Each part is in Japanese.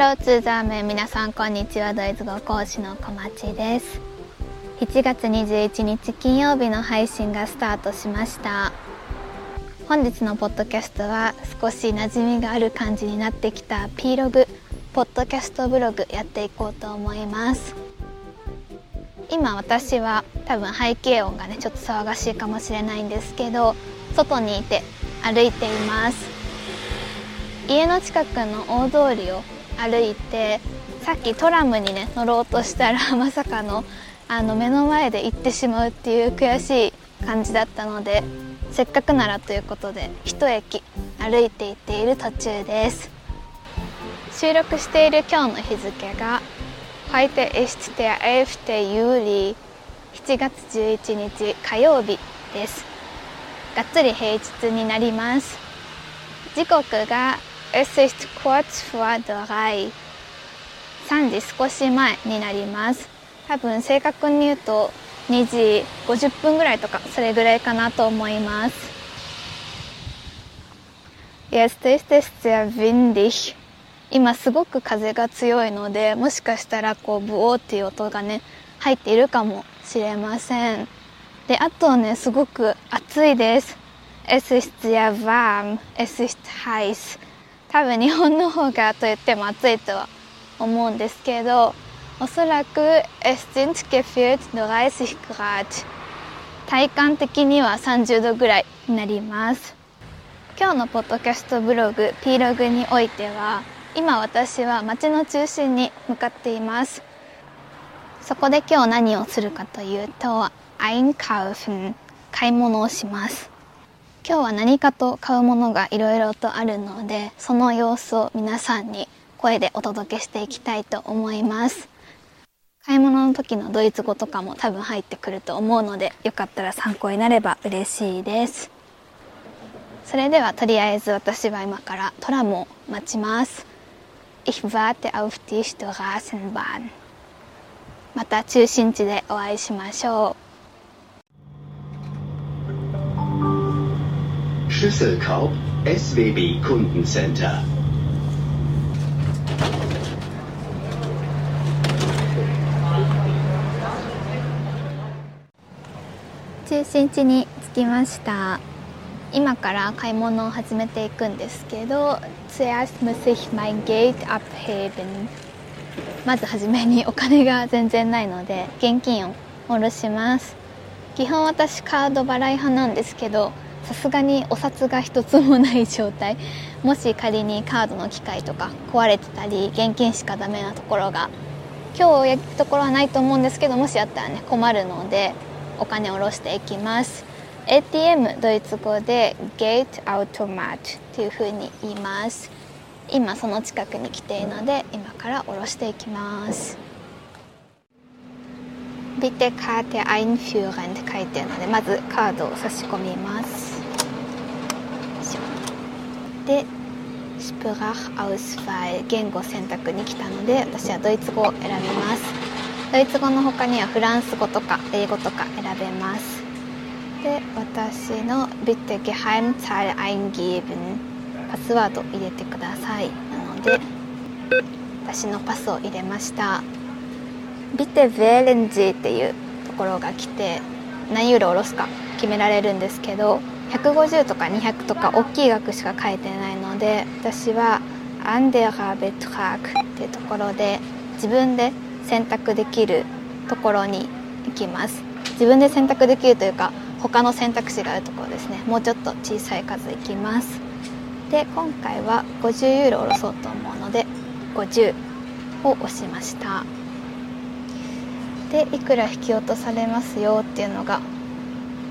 ローツーザーメン皆さんこんにちは。ドイツ語講師の小町です。7月21日金曜日の配信がスタートしました。本日のポッドキャストは少し馴染みがある感じになってきた P ログポッドキャストブログやっていこうと思います。今私は多分背景音がねちょっと騒がしいかもしれないんですけど外にいて歩いています。家の近くの大通りを歩いてさっきトラムにね乗ろうとしたら まさかのあの目の前で行ってしまうっていう悔しい感じだったのでせっかくならということで一駅歩いていっている途中です収録している今日の日付が Heute ist der 11. Juli 7月11日火曜日ですがっつり平日になります時刻が Es ist kurz vor drei 3時少し前になります。多分正確に言うと2時50分ぐらいとかそれぐらいかなと思います。Jetzt ist es sehr windig 今すごく風が強いのでもしかしたらこうブオーっていう音がね入っているかもしれません。であとねすごく暑いです。Es ist sehr warm Es ist heiß 多分日本の方がと言っても暑いとは思うんですけどおそらく Es sind gefühlt 30 Grad 体感的には30度ぐらいになります。今日のポッドキャストブログ P ログにおいては今私は街の中心に向かっています。そこで今日何をするかというと Einkaufen 買い物をします。今日は何かと買うものがいろいろとあるのでその様子を皆さんに声でお届けしていきたいと思います。買い物の時のドイツ語とかも多分入ってくると思うのでよかったら参考になれば嬉しいです。それではとりあえず私は今からトラムを待ちます。Ich warte auf die Straßenbahn。また中心地でお会いしましょう。Schlüsselkauf SWB Kundencenter. 中心地に着きました今から買い物を始めていくんですけど Zuerst muss ich mein Geld abheben まずはじめにお金が全然ないので現金を下ろします基本私カード払い派なんですけどさすがにお札が一つもない状態。もし仮にカードの機械とか壊れてたり現金しかダメなところが。今日焼くところはないと思うんですけどもしあったらね困るのでお金を下ろしていきます。ATM ドイツ語で Gate Automat というふうに言います。今その近くに来ているので今から下ろしていきます。Bitte Karte einführen って書いてるのでまずカードを差し込みます。で Sprachauswahl 言語選択に来たので私はドイツ語を選びます。ドイツ語の他にはフランス語とか英語とか選べます。で私の Bitte Geheimzahl eingeben パスワード入れてください。なので私のパスを入れました。ビテ・ヴェーレンジっていうところが来て何ユーロ下ろすか決められるんですけど150とか200とか大きい額しか書いてないので私はアンデラ・ベトラークっていうところで自分で選択できるところに行きます。自分で選択できるというか他の選択肢があるところですね。もうちょっと小さい数いきます。で今回は50ユーロ下ろそうと思うので50を押しました。でいくら引き落とされますよっていうのが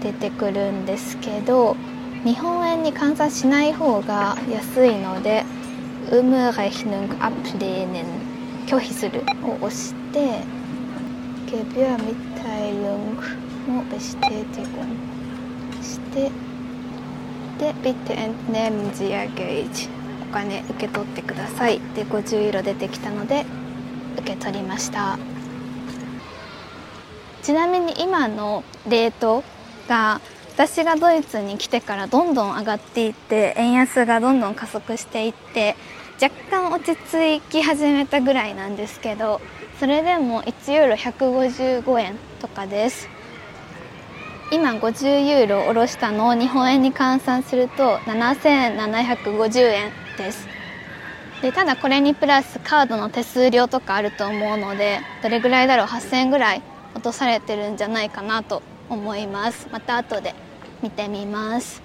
出てくるんですけど日本円に換算しない方が安いので「Umrechnung ablehnen」拒否するを押して「Gebührmitteilung」も bestätigen してで「Bitte entnehmen Sie Ihr Geld」お金受け取ってください。で50ユーロ出てきたので受け取りました。ちなみに今のレートが私がドイツに来てからどんどん上がっていって円安がどんどん加速していって若干落ち着き始めたぐらいなんですけどそれでも1ユーロ155円とかです。今50ユーロ下ろしたのを日本円に換算すると7750円です。でただこれにプラスカードの手数料とかあると思うのでどれぐらいだろう？8000円ぐらい落とされてるんじゃないかなと思います。また後で見てみます。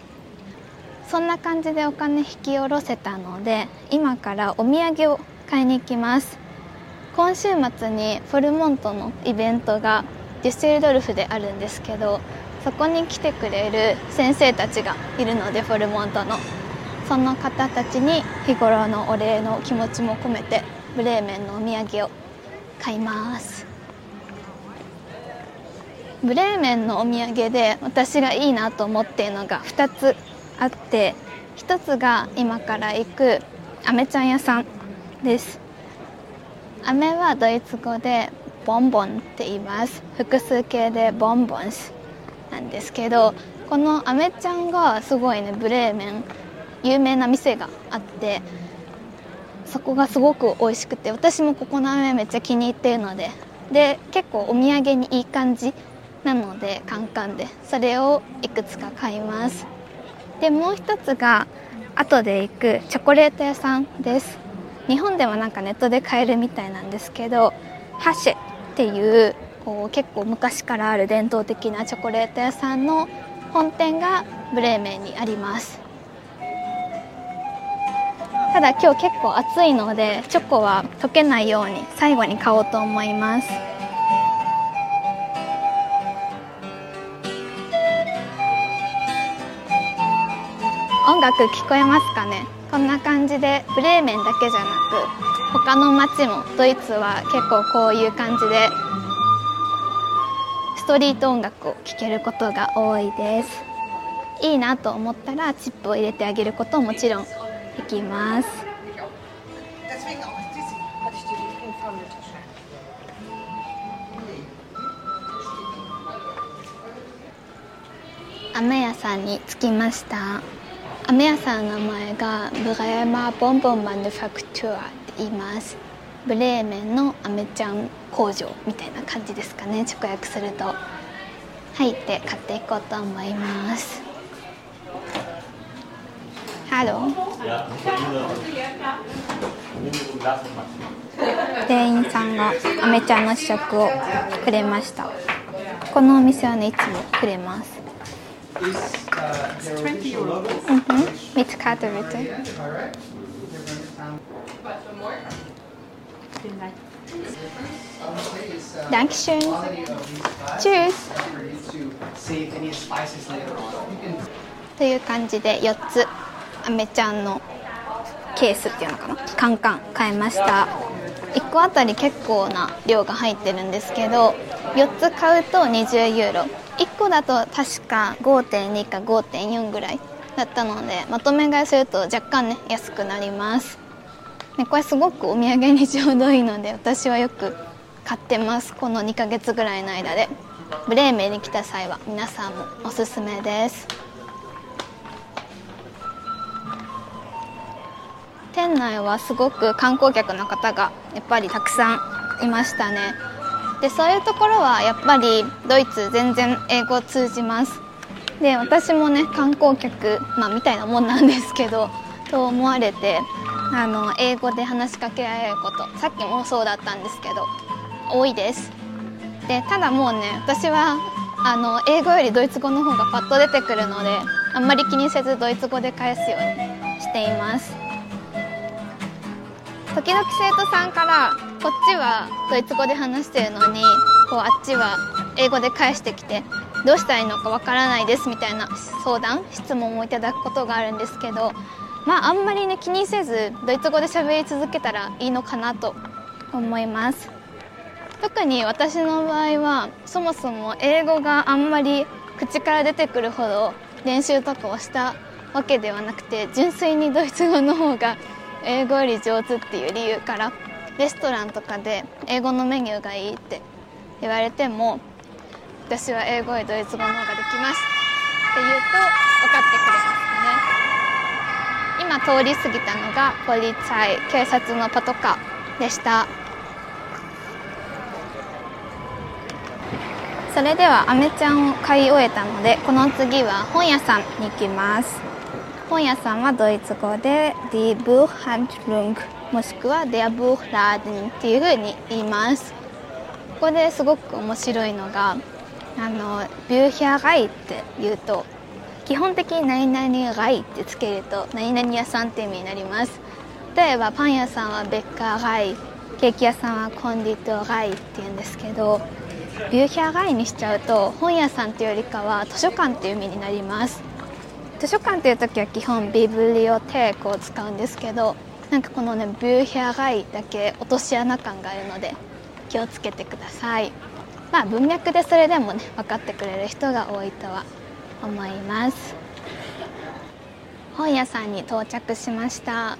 そんな感じでお金引き下ろせたので今からお土産を買いに行きます。今週末にフォルモントのイベントがデュッセルドルフであるんですけどそこに来てくれる先生たちがいるのでフォルモントの。その方たちに日頃のお礼の気持ちも込めてブレーメンのお土産を買います。ブレーメンのお土産で私がいいなと思っているのが2つあって1つが今から行くアメちゃん屋さんです。アメはドイツ語でボンボンって言います。複数形でボンボンスなんですけどこのアメちゃんがすごいねブレーメン有名な店があってそこがすごく美味しくて私もここの飴めっちゃ気に入ってるのでで結構お土産にいい感じなのでカンカンでそれをいくつか買います。でもう一つが後で行くチョコレート屋さんです。日本でもなんかネットで買えるみたいなんですけどハシェっていうこう結構昔からある伝統的なチョコレート屋さんの本店がブレーメンにあります。ただ今日結構暑いのでチョコは溶けないように最後に買おうと思います。楽聞こえますかね？こんな感じでブレーメンだけじゃなく他の街もドイツは結構こういう感じでストリート音楽を聴けることが多いです。いいなと思ったらチップを入れてあげることももちろんできます。飴屋さんに着きました。飴屋さんの名前がブレーマーボンボンマヌファクチュアって言います。ブレーメンの飴ちゃん工場みたいな感じですかね直訳すると。入って買っていこうと思います。ハロー店員さんがアメちゃんの試食をくれました。このお店はねいつもくれます。Mhm. Mit Karte bitte. Dankeschön. Tschüss. という感じで4つアメちゃんのケースっていうのかなカンカン買いました1個あたり結構な量が入ってるんですけど4つ買うと20ユーロ。1個だと確か5.2か5.4ぐらいだったのでまとめ買いすると若干ね安くなります。でこれすごくお土産にちょうどいいので私はよく買ってます。この2ヶ月ぐらいの間で。ブレーメンに来た際は皆さんもおすすめです。店内はすごく観光客の方がやっぱりたくさんいましたね。でそういうところはやっぱりドイツ全然英語通じます。で私もね観光客、まあ、みたいなもんなんですけど と思われてあの英語で話しかけられることさっきもそうだったんですけど多いです。でただもうね私はあの英語よりドイツ語の方がパッと出てくるのであんまり気にせずドイツ語で返すようにしています。時々生徒さんからこっちはドイツ語で話してるのにこうあっちは英語で返してきてどうしたらいいのかわからないですみたいな相談質問をいただくことがあるんですけどまああんまりね気にせずドイツ語で喋り続けたらいいのかなと思います。特に私の場合はそもそも英語があんまり口から出てくるほど練習とかをしたわけではなくて純粋にドイツ語の方が英語より上手っていう理由からレストランとかで英語のメニューがいいって言われても私は英語よりドイツ語の方ができますって言うと分かってくれますね。今通り過ぎたのがポリツァイ警察のパトカーでした。それではアメちゃんを買い終えたのでこの次は本屋さんに行きます。本屋さんはドイツ語で Die Buchhandlung もしくは Der Buchladen っていう風に言います。ここですごく面白いのがあのビューヒャーガイって言うと基本的に何々ガイってつけると何々屋さんって意味になります。例えばパン屋さんはベッカーガイケーキ屋さんはコンディトガイって言うんですけどビューヒャーガイにしちゃうと本屋さんというよりかは図書館っていう意味になります。図書館っていう時は基本ビブリオテークを使うんですけどなんかこのねビューヒャーガイだけ落とし穴感があるので気をつけてください。まあ文脈でそれでもね分かってくれる人が多いとは思います。本屋さんに到着しました。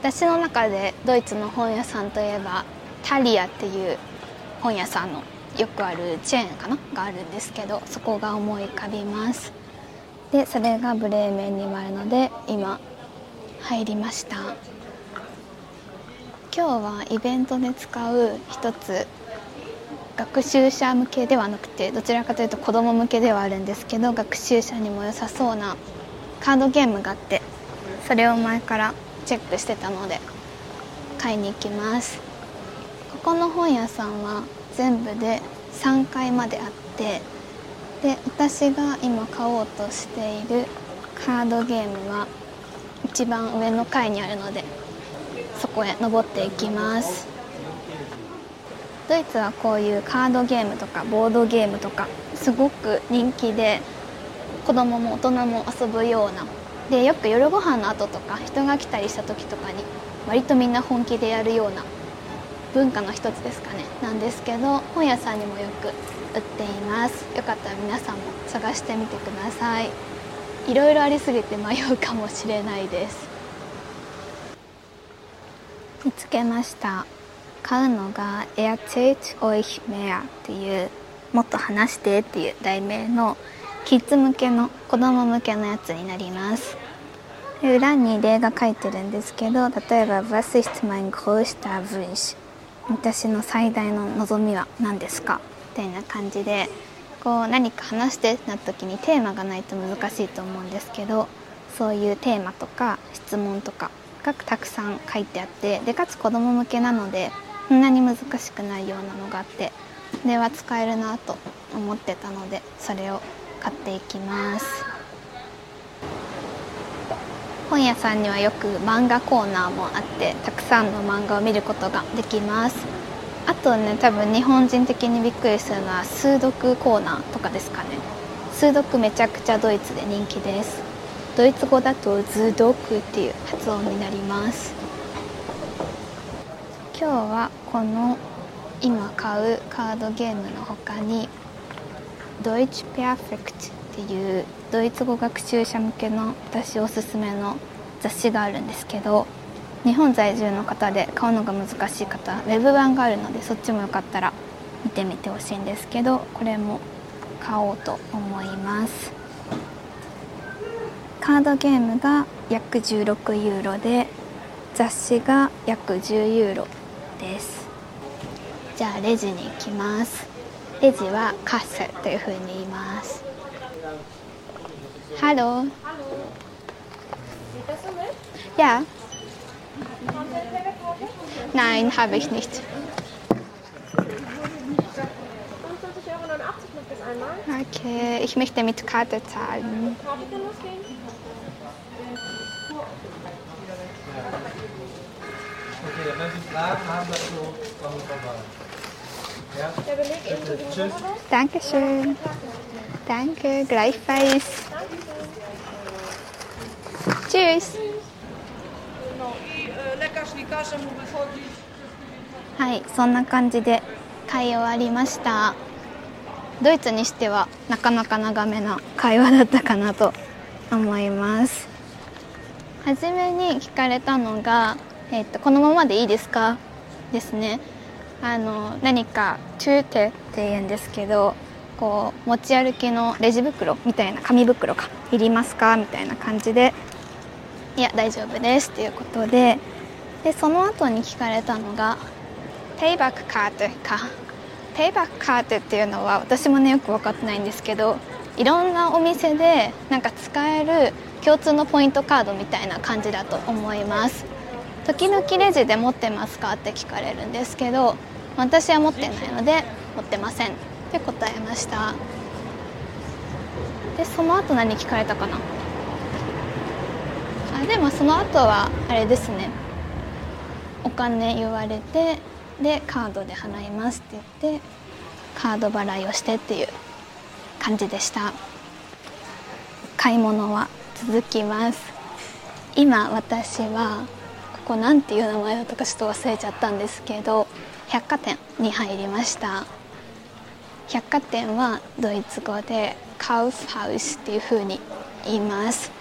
私の中でドイツの本屋さんといえばタリアっていう本屋さんのよくあるチェーンかな？があるんですけどそこが思い浮かびます。でそれがブレーメンにもあるので今入りました。今日はイベントで使う一つ学習者向けではなくてどちらかというと子ども向けではあるんですけど学習者にも良さそうなカードゲームがあってそれを前からチェックしてたので買いに行きます。ここの本屋さんは全部で3階まであってで私が今買おうとしているカードゲームは一番上の階にあるのでそこへ登っていきます。ドイツはこういうカードゲームとかボードゲームとかすごく人気で子供も大人も遊ぶような。でよく夜ご飯の後とか人が来たりした時とかに割とみんな本気でやるような文化の一つですかね。なんですけど本屋さんにもよく売っています。よかったら皆さんも探してみてください。いろいろありすぎて迷うかもしれないです。見つけました。買うのが「Erzählt euch mehr」っていう「もっと話して」っていう題名のキッズ向けの子供向けのやつになります。裏に例が書いてるんですけど例えば「Was ist mein größter Wunsch」私の最大の望みは何ですか？みたいな感じでこう何か話してなった時にテーマがないと難しいと思うんですけどそういうテーマとか質問とかがたくさん書いてあってでかつ子供向けなのでそんなに難しくないようなのがあってこれは使えるなと思ってたのでそれを買っていきます。本屋さんにはよく漫画コーナーもあってたくさんの漫画を見ることができます。あとね多分日本人的にびっくりするのは数読コーナーとかですかね。数読めちゃくちゃドイツで人気です。ドイツ語だとズドクっていう発音になります。今日はこの今買うカードゲームの他にドイツペアフェクトっていうドイツ語学習者向けの私おすすめの雑誌があるんですけど日本在住の方で買うのが難しい方ウェブ版があるのでそっちもよかったら見てみてほしいんですけどこれも買おうと思います。カードゲームが約16ユーロで雑誌が約10ユーロです。じゃあレジに行きます。レジは Kasse というふうに言います。 Hallo Ja. Nein, habe ich nicht. 25,89 Euro noch bis einmal. Okay, ich möchte mit Karte zahlen. Karte kann losgehen. Okay, wenn Sie Fragen haben dazu, kommen Sie vorbei. Ja? Der Beleg inklusive Tschüss. Dankeschön. Danke, gleichfalls. No e, wychodzić. はい、そんな感じで買い終わりました。ドイツにしてはなかなか長めな会話だったかなと思います。はじめに聞かれたのが、えっとこのままでいいですか？ですね。あの何かチューテって言うんですけど、こう持ち歩きのレジ袋みたいな紙袋かいりますか？みたいな感じでいや大丈夫です。っていうことで。でその後に聞かれたのがペイバックカードか。ペイバックカードっていうのは私もねよく分かってないんですけどいろんなお店でなんか使える共通のポイントカードみたいな感じだと思います。時々レジで持ってますかって聞かれるんですけど私は持ってないので持ってません。って答えました。でその後何聞かれたかな？あでもその後はあれですね。お金言われてでカードで払いますって言ってカード払いをしてっていう感じでした。買い物は続きます。今私はここなんていう名前だったかちょっと忘れちゃったんですけど百貨店に入りました。百貨店はドイツ語でカウフハウスっていう風に言います。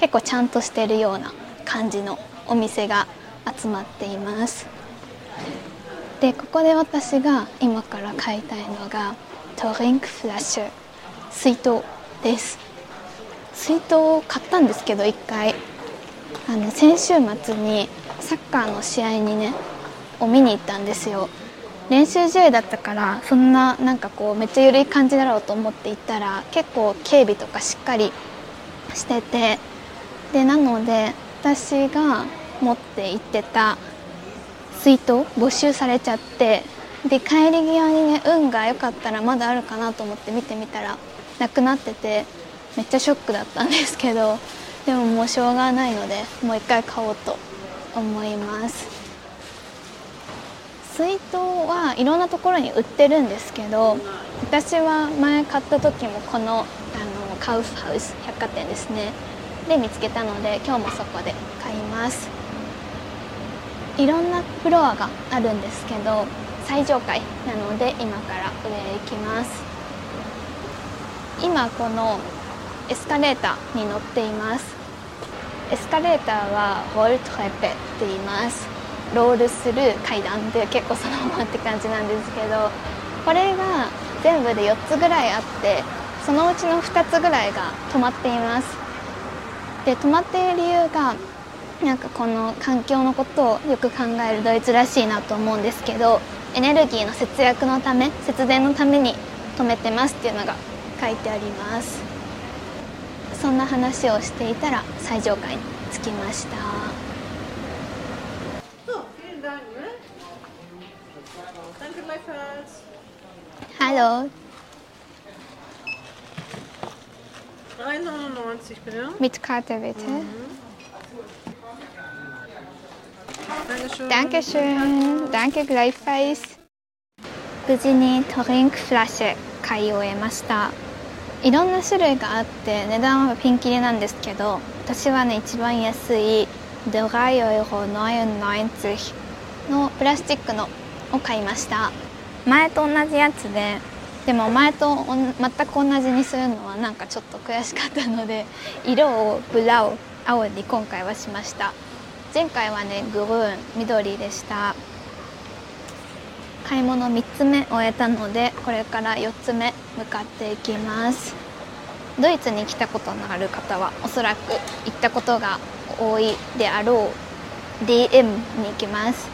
結構ちゃんとしてるような感じのお店が集まっています。でここで私が今から買いたいのがトリンクフラッシュ水筒です。水筒を買ったんですけど1回。あの先週末にサッカーの試合にねを見に行ったんですよ。練習試合だったからそんななんかこうめっちゃ緩い感じだろうと思って行ったら結構警備とかしっかりしててでなので私が持って行ってた水筒没収されちゃってで帰り際にね運が良かったらまだあるかなと思って見てみたらなくなっててめっちゃショックだったんですけど でももうしょうがないのでもう一回買おうと思います。水筒はいろんなところに売ってるんですけど私は前買った時もこのあのカウフハウス百貨店ですね。で見つけたので今日もそこで買います。いろんなフロアがあるんですけど最上階なので今から上へ行きます。今このエスカレーターに乗っています。エスカレーターはロールトレペって言います。ロールする階段で結構そのままって感じなんですけどこれが全部で4つぐらいあってそのうちの2つぐらいが止まっています。で止まっている理由がなんかこの環境のことをよく考えるドイツらしいなと思うんですけどエネルギーの節約のため節電のために止めてますっていうのが書いてあります。そんな話をしていたら最上階に着きました.ハロー3,99 bitte. mit Karte bitte. Dankeschön. Dankeschön. Danke gleichfalls. 無事にトリンクフラッシュ買い終えました。いろんな種類があって値段はピンキリなんですけど私はね一番安い3ユーロ99のプラスチックのを買いました。前と同じやつででも前と全く同じにするのはなんかちょっと悔しかったので色をブラウ青に今回はしました。前回はねグルーン緑でした。買い物3つ目終えたのでこれから4つ目向かっていきます。ドイツに来たことのある方はおそらく行ったことが多いであろう。DM に行きます。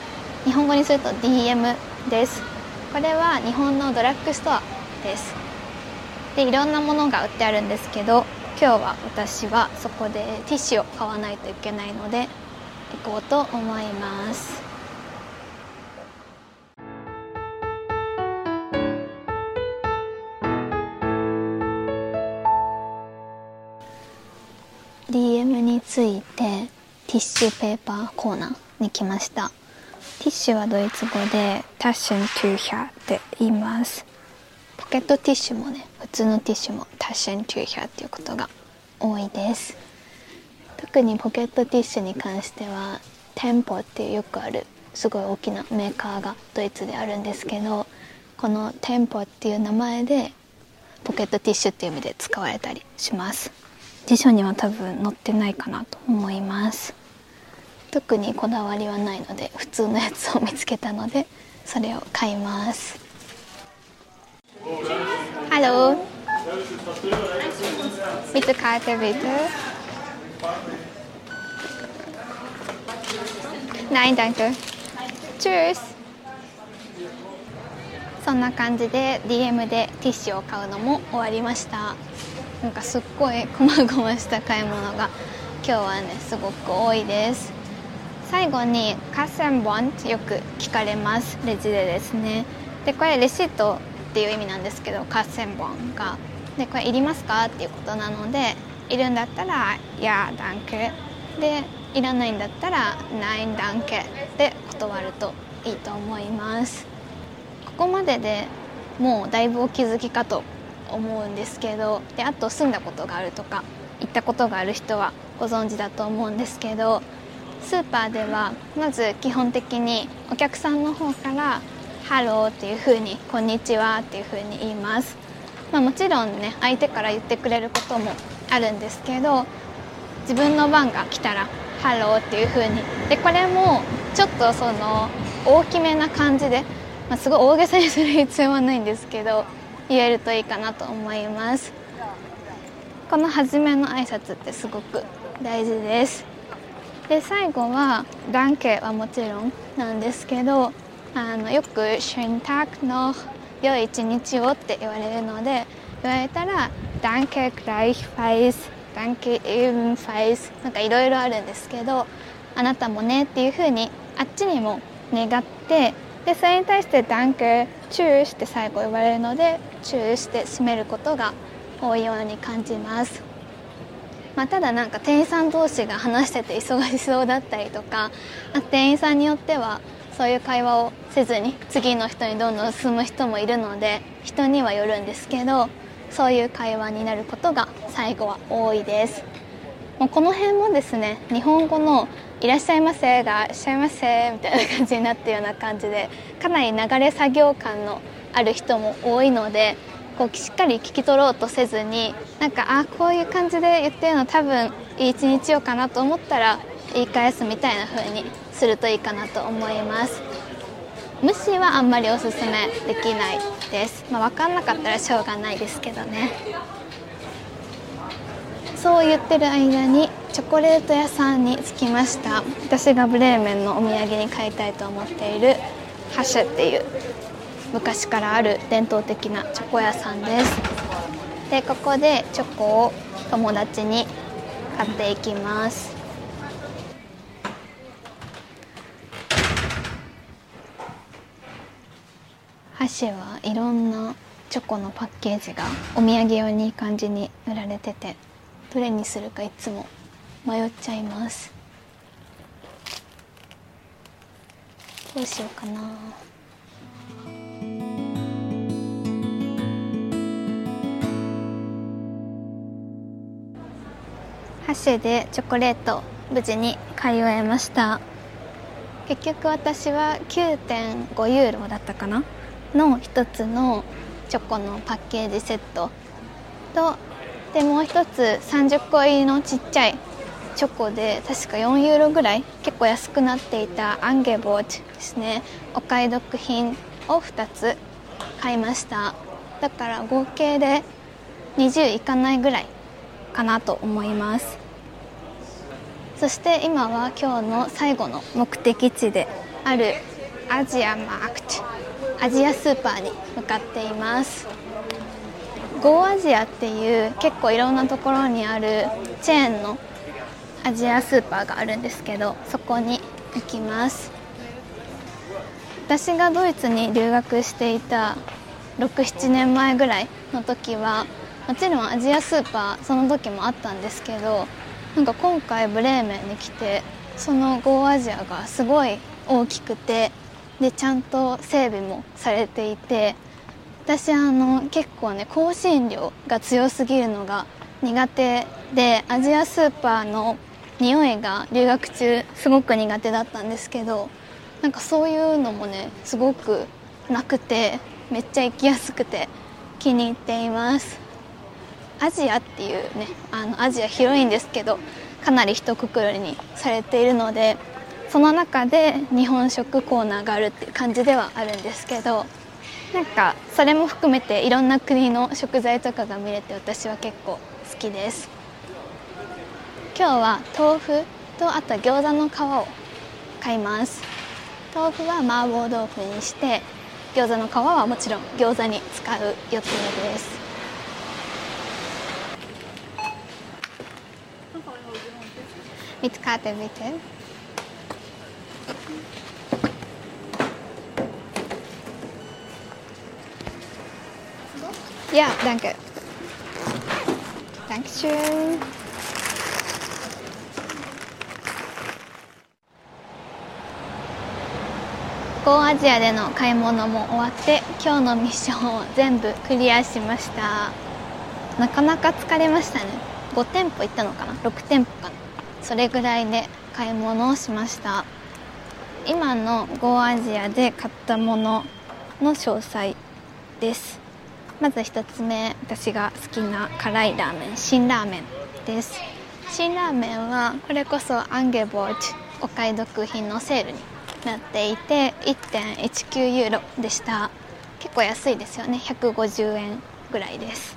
日本語にすると DM です。これは日本のドラッグストア。です。でいろんなものが売ってあるんですけど今日は私はそこでティッシュを買わないといけないので行こうと思います「DM についてティッシュペーパーコーナーに来ました。ティッシュはドイツ語でタッシュントゥーヒャーって言います。ポケットティッシュもね普通のティッシュもタッシュントゥーヒャーっていうことが多いです。特にポケットティッシュに関してはテンポっていうよくあるすごい大きなメーカーがドイツであるんですけどこのテンポっていう名前でポケットティッシュっていう意味で使われたりします。辞書には多分載ってないかなと思います。特にこだわりはないので普通のやつを見つけたのでそれを買います。Hallo Bitte Karte bitte Nein, danke. Tschüss. そんな感じで DM でティッシュを買うのも終わりました。なんかすっごいこまごました買い物が今日はねすごく多いです。最後に「カッセンボン」ってよく聞かれます。レジでですね。でこれレシートっていう意味なんですけどカッセンボンが。でこれいりますか？っていうことなのでいるんだったら「やダンケ」でいらないんだったら「ナインダンケ」で断るといいと思います。ここまででもうだいぶお気づきかと思うんですけどであと住んだことがあるとか行ったことがある人はご存知だと思うんですけどスーパーではまず基本的にお客さんの方から「ハロー」っていうふうに「こんにちは」っていうふうに言います、まあ、もちろんね相手から言ってくれることもあるんですけど自分の番が来たら「Hallo」っていうふうに。でこれもちょっとその大きめな感じでまあ、すごい大げさにする必要はないんですけど言えるといいかなと思います。この初めの挨拶ってすごく大事です。で最後は「Danke」はもちろんなんですけどあのよく「シュンタクの良い一日を」って言われるので言われたら「ダンケグライファイス」「ダンケエンファイス」なんかいろいろあるんですけどあなたもねっていうふうにあっちにも願ってでそれに対して「ダンクチューシ」って最後言われるので「チューシ」って締めることが多いように感じます。まあ、ただなんか店員さん同士が話してて忙しそうだったりとか店員さんによってはそういう会話をせずに次の人にどんどん進む人もいるので人にはよるんですけどそういう会話になることが最後は多いです。もうこの辺もですね日本語のいらっしゃいませがいらっしゃいませみたいな感じになってるような感じでかなり流れ作業感のある人も多いのでこうしっかり聞き取ろうとせずになんかあこういう感じで言ってるの多分いい一日をかなと思ったら言い返すみたいな風にするといいかなと思います。無視はあんまりおすすめできないです、まあ、分かんなかったらしょうがないですけどね。そう言ってる間にチョコレート屋さんに着きました。私がブレーメンのお土産に買いたいと思っているハシュっていう昔からある伝統的なチョコ屋さんです。でここでチョコを友達に買っていきます。箸はいろんなチョコのパッケージがお土産用にいい感じに売られててどれにするかいつも迷っちゃいます。どうしようかな。箸でチョコレート無事に買い終えました。結局私は9.5ユーロだったかな。の一つのチョコのパッケージセットとでもう一つ30個入りのちっちゃいチョコで確か4ユーロぐらい結構安くなっていたアンゲボーチですね。お買い得品を2つ買いました。だから合計で20いかないぐらいかなと思います。そして今は今日の最後の目的地であるアジアマークアジアスーパーに向かっています。ゴーアジアっていう結構いろんなところにあるチェーンのアジアスーパーがあるんですけどそこに行きます。私がドイツに留学していた67年前ぐらいの時はもちろんアジアスーパーその時もあったんですけどなんか今回ブレーメンに来てそのゴーアジアがすごい大きくてでちゃんと整備もされていて私あの結構ね香辛料が強すぎるのが苦手でアジアスーパーの匂いが留学中すごく苦手だったんですけどなんかそういうのもねすごくなくてめっちゃ行きやすくて気に入っています。アジアっていうねあのアジア広いんですけどかなり一括りにされているのでその中で日本食コーナーがあるっていう感じではあるんですけどなんかそれも含めていろんな国の食材とかが見れて私は結構好きです。今日は豆腐とあと餃子の皮を買います。豆腐は麻婆豆腐にして餃子の皮はもちろん餃子に使う予定です。見つかってみて。Ja, danke. Dankeschön. アジアでの買い物も終わって今日のミッションを全部クリアしました。なかなか疲れましたね。5店舗行ったのかな？6店舗かな。それぐらいで買い物をしました。今のゴーアジアで買ったものの詳細です。まず1つ目私が好きな辛いラーメン辛ラーメンです。辛ラーメンはこれこそアンゲボーチお買い得品のセールになっていて1.19ユーロでした。結構安いですよね。150円ぐらいです。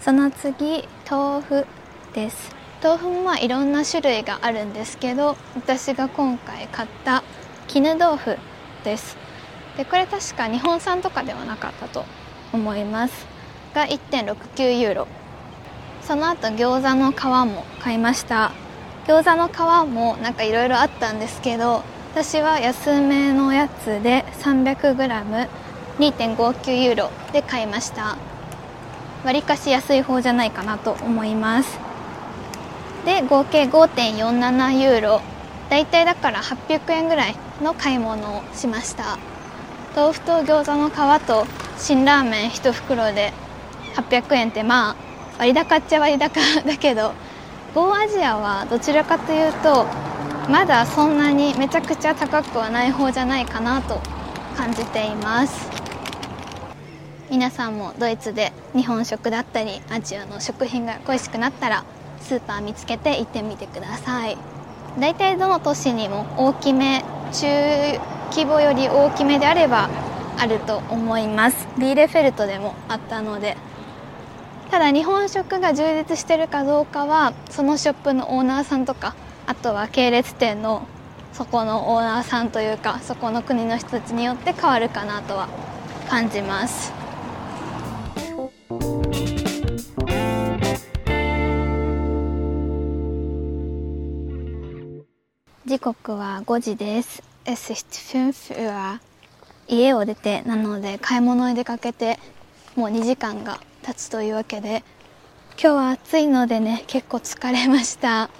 その次豆腐です。豆腐もいろんな種類があるんですけど私が今回買った絹豆腐です。でこれ確か日本産とかではなかったと思います。が1.69ユーロ。その後餃子の皮も買いました。餃子の皮もなんかいろいろあったんですけど私は安めのやつで 300g2.59 ユーロで買いました。わりかし安い方じゃないかなと思います。で合計5.47ユーロ。だいたいだから800円ぐらいの買い物をしました。豆腐と餃子の皮と辛ラーメン1袋で800円ってまあ割高っちゃ割高だけどゴーアジアはどちらかというとまだそんなにめちゃくちゃ高くはない方じゃないかなと感じています。皆さんもドイツで日本食だったりアジアの食品が恋しくなったらスーパー見つけて行ってみてください。大体どの都市にも大きめ中規模より大きめであればあると思います。ビーレフェルトでもあったので。ただ日本食が充実してるかどうかはそのショップのオーナーさんとかあとは系列店のそこのオーナーさんというかそこの国の人たちによって変わるかなとは感じます。時刻は5時です。Es ist 5 Uhr 家を出てなので買い物に出かけてもう2時間が経つというわけで今日は暑いのでね結構疲れました。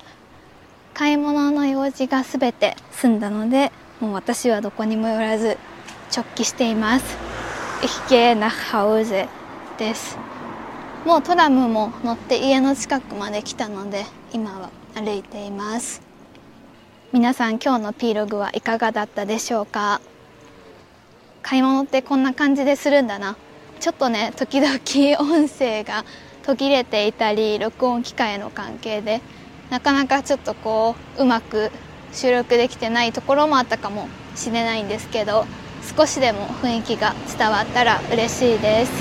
買い物の用事が全て済んだのでもう私はどこにも寄らず直帰しています。Ich gehe nach Hause です。もうトラムも乗って家の近くまで来たので今は歩いています。皆さん今日の P ログはいかがだったでしょうか？買い物ってこんな感じでするんだな。ちょっとね時々音声が途切れていたり録音機械の関係でなかなかちょっとこううまく収録できてないところもあったかもしれないんですけど少しでも雰囲気が伝わったら嬉しいです。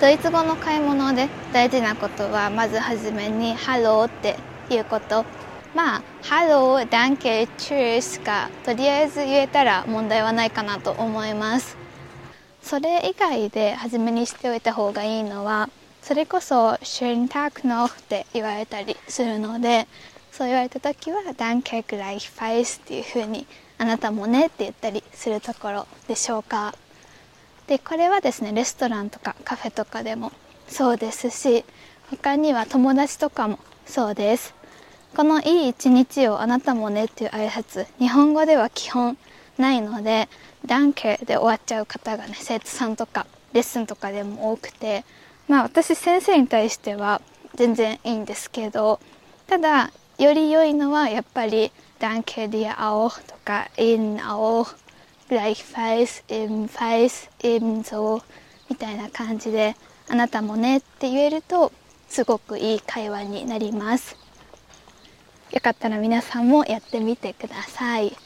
ドイツ語の買い物で大事なことはまずはじめに「Hallo」っていうこと。まあ「Hallo」「Danke」「Tschüs」かとりあえず言えたら問題はないかなと思います。それ以外で初めにしておいた方がいいのはそれこそ「Schönen Tag noch」って言われたりするのでそう言われた時は「Danke gleichfalls」っていうふうに「あなたもね」って言ったりするところでしょうか。でこれはですねレストランとかカフェとかでもそうですし他には友達とかもそうです。この「いい一日をあなたもね」っていう挨拶日本語では基本ないので「Danke」で終わっちゃう方がね生徒さんとかレッスンとかでも多くてまあ私先生に対しては全然いいんですけどただより良いのはやっぱり「Danke dir auch」とか「Ihnen auch」「Gleichfalls」「Ebenfalls」「Ebenso」みたいな感じで「あなたもね」って言えるとすごくいい会話になります。よかったら皆さんもやってみてください。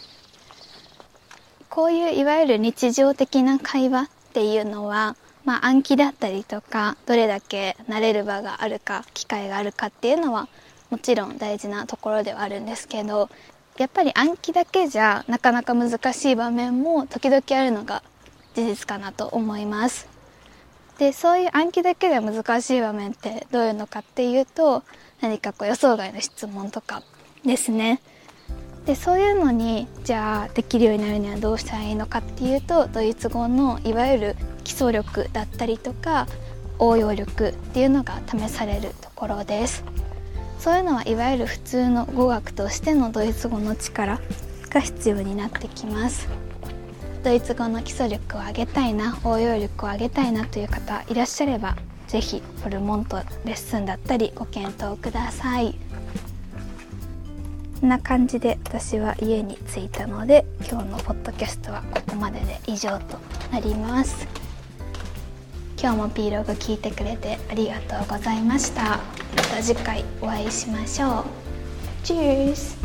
こういういわゆる日常的な会話っていうのはまあ、暗記だったりとかどれだけ慣れる場があるか機会があるかっていうのはもちろん大事なところではあるんですけどやっぱり暗記だけじゃなかなか難しい場面も時々あるのが事実かなと思います。でそういう暗記だけで難しい場面ってどういうのかっていうと何かこう予想外の質問とかですね。でそういうのにじゃあできるようになるにはどうしたらいいのかっていうとドイツ語のいわゆる基礎力だったりとか応用力っていうのが試されるところです。そういうのはいわゆる普通の語学としてのドイツ語の力が必要になってきます。ドイツ語の基礎力を上げたいな応用力を上げたいなという方いらっしゃれば是非ホルモントレッスンだったりご検討ください。こんな感じで私は家に着いたので今日のポッドキャストはここまでで以上となります。今日も P ログ聞いてくれてありがとうございました。また次回お会いしましょう。チュース